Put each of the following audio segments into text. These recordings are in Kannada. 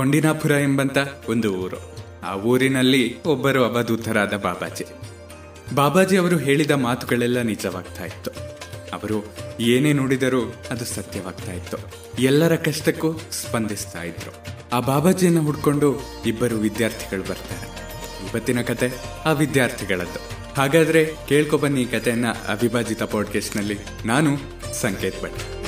ಕೊಂಡಿನಾಪುರ ಎಂಬಂತ ಒಂದು ಊರು. ಆ ಊರಿನಲ್ಲಿ ಒಬ್ಬರು ಅವಧೂತರಾದ ಬಾಬಾಜಿ. ಬಾಬಾಜಿ ಅವರು ಹೇಳಿದ ಮಾತುಗಳೆಲ್ಲ ನಿಜವಾಗ್ತಾ ಇತ್ತು. ಅವರು ಏನೇ ನೋಡಿದರೂ ಅದು ಸತ್ಯವಾಗ್ತಾ ಇತ್ತು. ಎಲ್ಲರ ಕಷ್ಟಕ್ಕೂ ಸ್ಪಂದಿಸ್ತಾ ಇದ್ರು. ಆ ಬಾಬಾಜಿಯನ್ನ ಹುಡ್ಕೊಂಡು ಇಬ್ಬರು ವಿದ್ಯಾರ್ಥಿಗಳು ಬರ್ತಾರೆ. ಇವತ್ತಿನ ಕತೆ ಆ ವಿದ್ಯಾರ್ಥಿಗಳದ್ದು. ಹಾಗಾದ್ರೆ ಕೇಳ್ಕೊಬನ್ನಿ ಈ ಕಥೆಯನ್ನ ಅವಿಭಾಜಿತ ಪಾಡ್ಕಾಸ್ಟ್ನಲ್ಲಿ ನಾನು ಸಂಕೇತ್ ಭಟ್.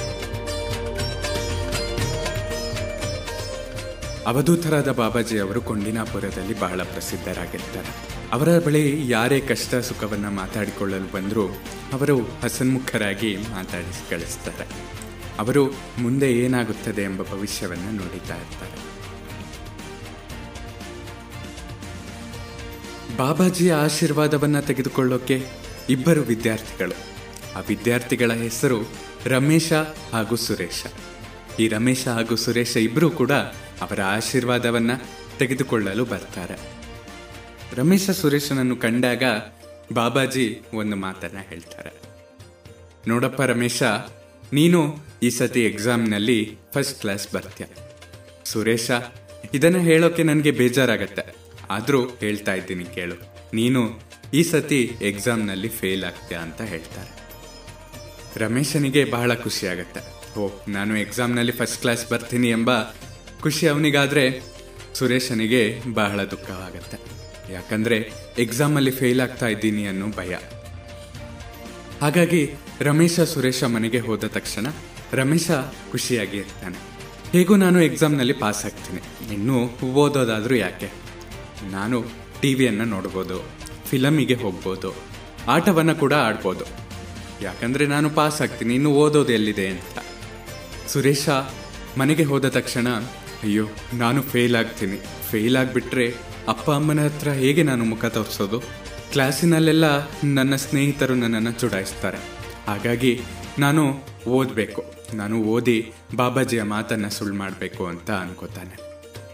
ಅವಧೂತರಾದ ಬಾಬಾಜಿ ಅವರು ಕೊಂಡಿನಾಪುರದಲ್ಲಿ ಬಹಳ ಪ್ರಸಿದ್ಧರಾಗಿರ್ತಾರೆ. ಅವರ ಬಳಿ ಯಾರೇ ಕಷ್ಟ ಸುಖವನ್ನು ಮಾತಾಡಿಕೊಳ್ಳಲು ಬಂದರೂ ಅವರು ಹಸನ್ಮುಖರಾಗಿ ಮಾತಾಡಿ ಕಳಿಸ್ತಾರೆ ಅವರು ಮುಂದೆ ಏನಾಗುತ್ತದೆ ಎಂಬ ಭವಿಷ್ಯವನ್ನು ನೋಡಿತಾ ಇರ್ತಾರೆ. ಬಾಬಾಜಿಯ ಆಶೀರ್ವಾದವನ್ನು ತೆಗೆದುಕೊಳ್ಳೋಕೆ ಇಬ್ಬರು ವಿದ್ಯಾರ್ಥಿಗಳು. ಆ ವಿದ್ಯಾರ್ಥಿಗಳ ಹೆಸರು ರಮೇಶ ಹಾಗೂ ಸುರೇಶ. ಈ ರಮೇಶ ಹಾಗೂ ಸುರೇಶ ಇಬ್ಬರೂ ಕೂಡ ಅವರ ಆಶೀರ್ವಾದವನ್ನ ತೆಗೆದುಕೊಳ್ಳಲು ಬರ್ತಾರೆ. ರಮೇಶ ಸುರೇಶನನ್ನು ಕಂಡಾಗ ಬಾಬಾಜಿ ಒಂದು ಮಾತನ್ನು ಹೇಳ್ತಾರೆ. ನೋಡಪ್ಪ ರಮೇಶ, ನೀನು ಈ ಸತಿ ಎಕ್ಸಾಮ್ನಲ್ಲಿ ಫಸ್ಟ್ ಕ್ಲಾಸ್ ಬರ್ತೀಯ? ಸುರೇಶ, ಇದನ್ನು ಹೇಳೋಕೆ ನನಗೆ ಬೇಜಾರಾಗತ್ತೆ. ಆದರೂ ಹೇಳ್ತಾ ಇದ್ದೀನಿ ಕೇಳು. ನೀನು ಈ ಸತಿ ಎಕ್ಸಾಮ್ನಲ್ಲಿ ಫೇಲ್ ಆಗ್ತೀಯ ಅಂತ ಹೇಳ್ತಾರೆ. ರಮೇಶನಿಗೆ ಬಹಳ ಖುಷಿ ಆಗತ್ತೆ ಓ, ನಾನು ಎಕ್ಸಾಮ್ನಲ್ಲಿ ಫಸ್ಟ್ ಕ್ಲಾಸ್ ಬರ್ತೀನಿ ಎಂಬ ಖುಷಿ ಅವನಿಗಾದರೆ ಸುರೇಶನಿಗೆ ಬಹಳ ದುಃಖವಾಗತ್ತೆ. ಯಾಕಂದ್ರೆ ಎಕ್ಸಾಮಲ್ಲಿ ಫೇಲ್ ಆಗ್ತಾ ಇದ್ದೀನಿ ಅನ್ನೋ ಭಯ. ಹಾಗಾಗಿ ರಮೇಶ ಸುರೇಶ ಮನೆಗೆ ಹೋದ ತಕ್ಷಣ ರಮೇಶ ಖುಷಿಯಾಗಿ ಇರ್ತಾನೆ. ಹೇಗೂ ನಾನು ಎಕ್ಸಾಮ್ನಲ್ಲಿ ಪಾಸ್ ಆಗ್ತೀನಿ. ಇನ್ನೂ ಓದೋದಾದರೂ ಯಾಕೆ? ನಾನು ಟಿವಿಯನ್ನು ನೋಡ್ಬೋದು ಫಿಲಮಿಗೆ ಹೋಗ್ಬೋದು, ಆಟವನ್ನು ಕೂಡ ಆಡ್ಬೋದು. ಯಾಕಂದ್ರೆ ನಾನು ಪಾಸ್ ಆಗ್ತೀನಿ, ಇನ್ನು ಓದೋದು ಎಲ್ಲಿದೆ ಅಂತ. ಸುರೇಶ ಮನೆಗೆ ಹೋದ ತಕ್ಷಣ, ಅಯ್ಯೋ, ನಾನು ಫೇಲ್ ಆಗ್ತೀನಿ. ಫೇಲ್ ಆಗಿಬಿಟ್ರೆ ಅಪ್ಪ ಅಮ್ಮನ ಹತ್ರ ಹೇಗೆ ನಾನು ಮುಖ ತೋರಿಸೋದು? ಕ್ಲಾಸಿನಲ್ಲೆಲ್ಲ ನನ್ನ ಸ್ನೇಹಿತರು ನನ್ನನ್ನು ಚುಡಾಯಿಸ್ತಾರೆ. ಹಾಗಾಗಿ ನಾನು ಓದಬೇಕು. ನಾನು ಓದಿ ಬಾಬಾಜಿಯ ಮಾತನ್ನು ಸುಳ್ಳು ಮಾಡಬೇಕು ಅಂತ ಅನ್ಕೋತಾನೆ.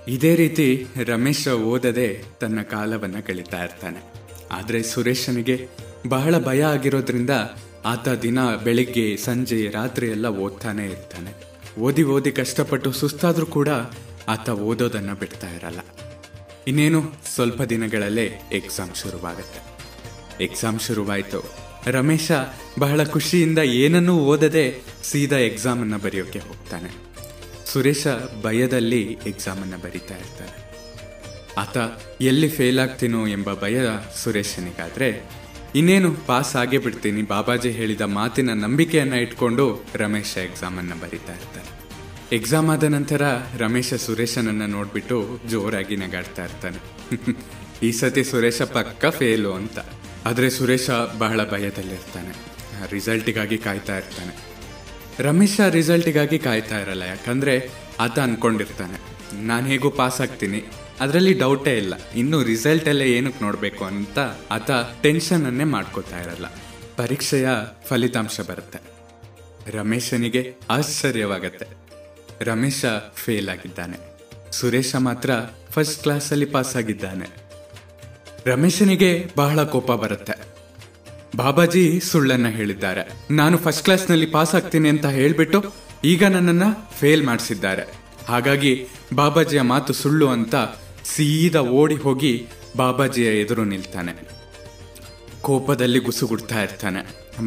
ಇದೇ ರೀತಿ ರಮೇಶ ಓದದೆ ತನ್ನ ಕಾಲವನ್ನು ಕಳೀತಾ ಇರ್ತಾನೆ. ಆದರೆ ಸುರೇಶನಿಗೆ ಬಹಳ ಭಯ ಆಗಿರೋದ್ರಿಂದ ಆತ ದಿನ, ಬೆಳಿಗ್ಗೆ, ಸಂಜೆ, ರಾತ್ರಿ ಎಲ್ಲ ಓದ್ತಾನೆ ಇರ್ತಾನೆ. ಓದಿ ಓದಿ ಕಷ್ಟಪಟ್ಟು ಸುಸ್ತಾದರೂ ಕೂಡ ಆತ ಓದೋದನ್ನ ಬಿಡ್ತಾ ಇರಲ್ಲ. ಇನ್ನೇನು, ಸ್ವಲ್ಪ ದಿನಗಳಲ್ಲೇ ಎಕ್ಸಾಮ್ ಶುರುವಾಗತ್ತೆ. ಎಕ್ಸಾಮ್ ಶುರುವಾಯಿತು. ರಮೇಶ ಬಹಳ ಖುಷಿಯಿಂದ ಏನನ್ನೂ ಓದದೆ ಸೀದಾ ಎಕ್ಸಾಮನ್ನು ಬರೆಯೋಕೆ ಹೋಗ್ತಾನೆ. ಸುರೇಶ ಭಯದಲ್ಲಿ ಎಕ್ಸಾಮನ್ನು ಬರಿತಾ ಇರ್ತಾನೆ. ಆತ ಎಲ್ಲಿ ಫೇಲ್ ಆಗ್ತೀನೋ ಎಂಬ ಭಯ ಸುರೇಶನಿಗಾದ್ರೆ ಇನ್ನೇನು ಪಾಸ್ ಆಗೇ ಬಿಡ್ತೀನಿ. ಬಾಬಾಜಿ ಹೇಳಿದ ಮಾತಿನ ನಂಬಿಕೆಯನ್ನ ಇಟ್ಕೊಂಡು ರಮೇಶ ಎಕ್ಸಾಮನ್ನು ಬರಿತಾ ಇರ್ತಾನೆ ಎಕ್ಸಾಮ್ ಆದ ನಂತರ ರಮೇಶ ಸುರೇಶನನ್ನ ನೋಡ್ಬಿಟ್ಟು ಜೋರಾಗಿ ನಗಾಡ್ತಾ ಇರ್ತಾನೆ. ಈ ಸತಿ ಸುರೇಶ ಪಕ್ಕ ಫೇಲು ಅಂತ. ಆದ್ರೆ ಸುರೇಶ ಬಹಳ ಭಯದಲ್ಲಿರ್ತಾನೆ. ರಿಸಲ್ಟಿಗಾಗಿ ಕಾಯ್ತಾ ಇರ್ತಾನೆ. ರಮೇಶ ರಿಸಲ್ಟಿಗಾಗಿ ಕಾಯ್ತಾ ಇರಲ್ಲ, ಯಾಕಂದ್ರೆ ಆತ ಅನ್ಕೊಂಡಿರ್ತಾನೆ. ನಾನು ಹೇಗೂ ಪಾಸ್ ಆಗ್ತೀನಿ. ಅದರಲ್ಲಿ ಡೌಟೇ ಇಲ್ಲ. ಇನ್ನು ರಿಸಲ್ಟ್ ಎಲ್ಲ ಏನಕ್ಕೆ ನೋಡಬೇಕು ಅಂತ ಆತ ಟೆನ್ಷನ್ ಅನ್ನೇ ಮಾಡ್ಕೋತಾ ಇರಲ್ಲ. ಪರೀಕ್ಷೆಯ ಫಲಿತಾಂಶ ಬರುತ್ತೆ. ರಮೇಶನಿಗೆ ಆಶ್ಚರ್ಯವಾಗತ್ತೆ. ರಮೇಶ ಫೇಲ್ ಆಗಿದ್ದಾನೆ. ಸುರೇಶ ಮಾತ್ರ ಫಸ್ಟ್ ಕ್ಲಾಸಲ್ಲಿ ಪಾಸ್ ಆಗಿದ್ದಾನೆ. ರಮೇಶನಿಗೆ ಬಹಳ ಕೋಪ ಬರುತ್ತೆ. ಬಾಬಾಜಿ ಸುಳ್ಳನ್ನ ಹೇಳಿದ್ದಾರೆ. ನಾನು ಫಸ್ಟ್ ಕ್ಲಾಸ್ನಲ್ಲಿ ಪಾಸ್ ಆಗ್ತೀನಿ ಅಂತ ಹೇಳಿಬಿಟ್ಟು ಈಗ ನನ್ನನ್ನ ಫೇಲ್ ಮಾಡಿಸಿದ್ದಾರೆ. ಹಾಗಾಗಿ ಬಾಬಾಜಿಯ ಮಾತು ಸುಳ್ಳು ಅಂತ ಸೀದಾ ಓಡಿ ಹೋಗಿ ಬಾಬಾಜಿಯ ಎದುರು ನಿಲ್ತಾನೆ. ಕೋಪದಲ್ಲಿ ಗುಸುಗುಡ್ತಾ ಇರ್ತಾನೆ.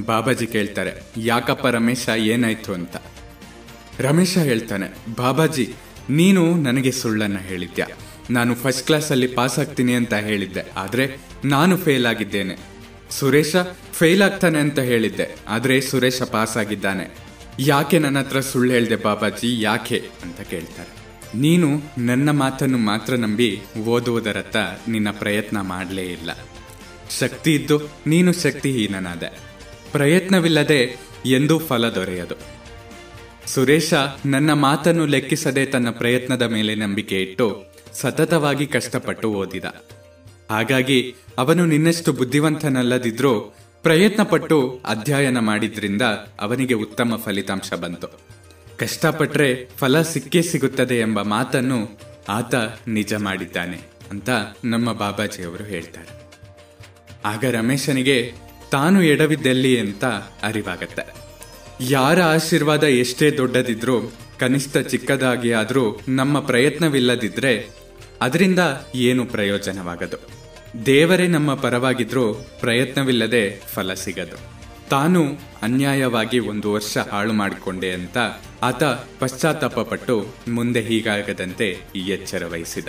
ಬಾಬಾಜಿ ಕೇಳ್ತಾರೆ, ಯಾಕಪ್ಪ ರಮೇಶ, ಏನಾಯ್ತು ಅಂತ? ರಮೇಶ ಹೇಳ್ತಾನೆ, ಬಾಬಾಜಿ, ನೀನು ನನಗೆ ಸುಳ್ಳನ್ನ ಹೇಳಿದ್ಯಾ? ನಾನು ಫಸ್ಟ್ ಕ್ಲಾಸಲ್ಲಿ ಪಾಸ್ ಆಗ್ತೀನಿ ಅಂತ ಹೇಳಿದ್ದೆ, ಆದರೆ ನಾನು ಫೇಲ್ ಆಗಿದ್ದೇನೆ. ಸುರೇಶ ಫೇಲ್ ಆಗ್ತಾನೆ ಅಂತ ಹೇಳಿದ್ದೆ, ಆದರೆ ಸುರೇಶ ಪಾಸ್ ಆಗಿದ್ದಾನೆ. ಯಾಕೆ ನನ್ನ ಹತ್ರ ಸುಳ್ಳು ಹೇಳಿದೆ ಬಾಬಾಜಿ? ಯಾಕೆ? ಅಂತ ಕೇಳ್ತಾರೆ. ನೀನು ನನ್ನ ಮಾತನ್ನು ಮಾತ್ರ ನಂಬಿ ಓದುವುದರತ್ತ ನಿನ್ನ ಪ್ರಯತ್ನ ಮಾಡಲೇ ಇಲ್ಲ. ಶಕ್ತಿ ಇದ್ದು ನೀನು ಶಕ್ತಿಹೀನನಾದೆ. ಪ್ರಯತ್ನವಿಲ್ಲದೆ ಎಂದೂ ಫಲ ದೊರೆಯದು. ಸುರೇಶ ನನ್ನ ಮಾತನ್ನು ಲೆಕ್ಕಿಸದೆ ತನ್ನ ಪ್ರಯತ್ನದ ಮೇಲೆ ನಂಬಿಕೆ ಇಟ್ಟು ಸತತವಾಗಿ ಕಷ್ಟಪಟ್ಟು ಓದಿದ. ಹಾಗಾಗಿ ಅವನು ನಿನ್ನಷ್ಟು ಬುದ್ಧಿವಂತನಲ್ಲದಿದ್ರೂ ಪ್ರಯತ್ನಪಟ್ಟು ಅಧ್ಯಯನ ಮಾಡಿದ್ರಿಂದ ಅವನಿಗೆ ಉತ್ತಮ ಫಲಿತಾಂಶ ಬಂತು. ಕಷ್ಟಪಟ್ರೆ ಫಲ ಸಿಕ್ಕೇ ಸಿಗುತ್ತದೆ ಎಂಬ ಮಾತನ್ನು ಆತ ನಿಜ ಮಾಡಿದ್ದಾನೆ ಅಂತ ನಮ್ಮ ಬಾಬಾಜಿಯವರು ಹೇಳ್ತಾರೆ. ಆಗ ರಮೇಶನಿಗೆ ತಾನು ಎಡವಿದ್ದೆಲ್ಲಿ ಅಂತ ಅರಿವಾಗತ್ತೆ. ಯಾರ ಆಶೀರ್ವಾದ ಎಷ್ಟೇ ದೊಡ್ಡದಿದ್ರೂ, ಕನಿಷ್ಠ ಚಿಕ್ಕದಾಗಿ ಆದರೂ ನಮ್ಮ ಪ್ರಯತ್ನವಿಲ್ಲದಿದ್ರೆ ಅದರಿಂದ ಏನು ಪ್ರಯೋಜನವಾಗದು? ದೇವರೇ ನಮ್ಮ ಪರವಾಗಿದ್ರೂ ಪ್ರಯತ್ನವಿಲ್ಲದೆ ಫಲ ಸಿಗದು. ತಾನು ಅನ್ಯಾಯವಾಗಿ ಒಂದು ವರ್ಷ ಹಾಳು ಮಾಡಿಕೊಂಡೆ ಅಂತ ಆತ ಪಶ್ಚಾತ್ತಾಪ ಪಟ್ಟು ಮುಂದೆ ಹೀಗಾಗದಂತೆ ಎಚ್ಚರ ವಹಿಸಿದ.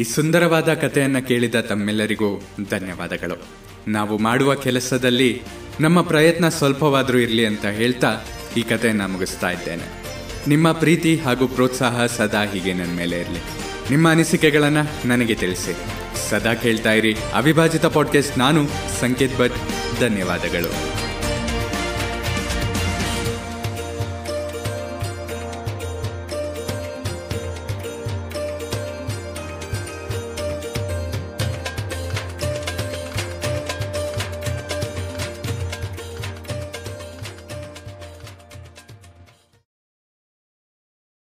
ಈ ಸುಂದರವಾದ ಕಥೆಯನ್ನು ಕೇಳಿದ ತಮ್ಮೆಲ್ಲರಿಗೂ ಧನ್ಯವಾದಗಳು. ನಾವು ಮಾಡುವ ಕೆಲಸದಲ್ಲಿ ನಮ್ಮ ಪ್ರಯತ್ನ ಸ್ವಲ್ಪವಾದರೂ ಇರಲಿ ಅಂತ ಹೇಳ್ತಾ ಈ ಕಥೆಯನ್ನು ಮುಗಿಸ್ತಾ ಇದ್ದೇನೆ. ನಿಮ್ಮ ಪ್ರೀತಿ ಹಾಗೂ ಪ್ರೋತ್ಸಾಹ ಸದಾ ಹೀಗೆ ನನ್ನ ಮೇಲೆ ಇರಲಿ. ನಿಮ್ಮ ಅನಿಸಿಕೆಗಳನ್ನು ನನಗೆ ತಿಳಿಸಿ. ಸದಾ ಕೇಳ್ತಾ ಇರಿ ಅವಿಭಾಜಿತ ಪಾಡ್ಕಾಸ್ಟ್ ನಾನು ಸಂಕೇತ್ ಭಟ್. ಧನ್ಯವಾದಗಳು.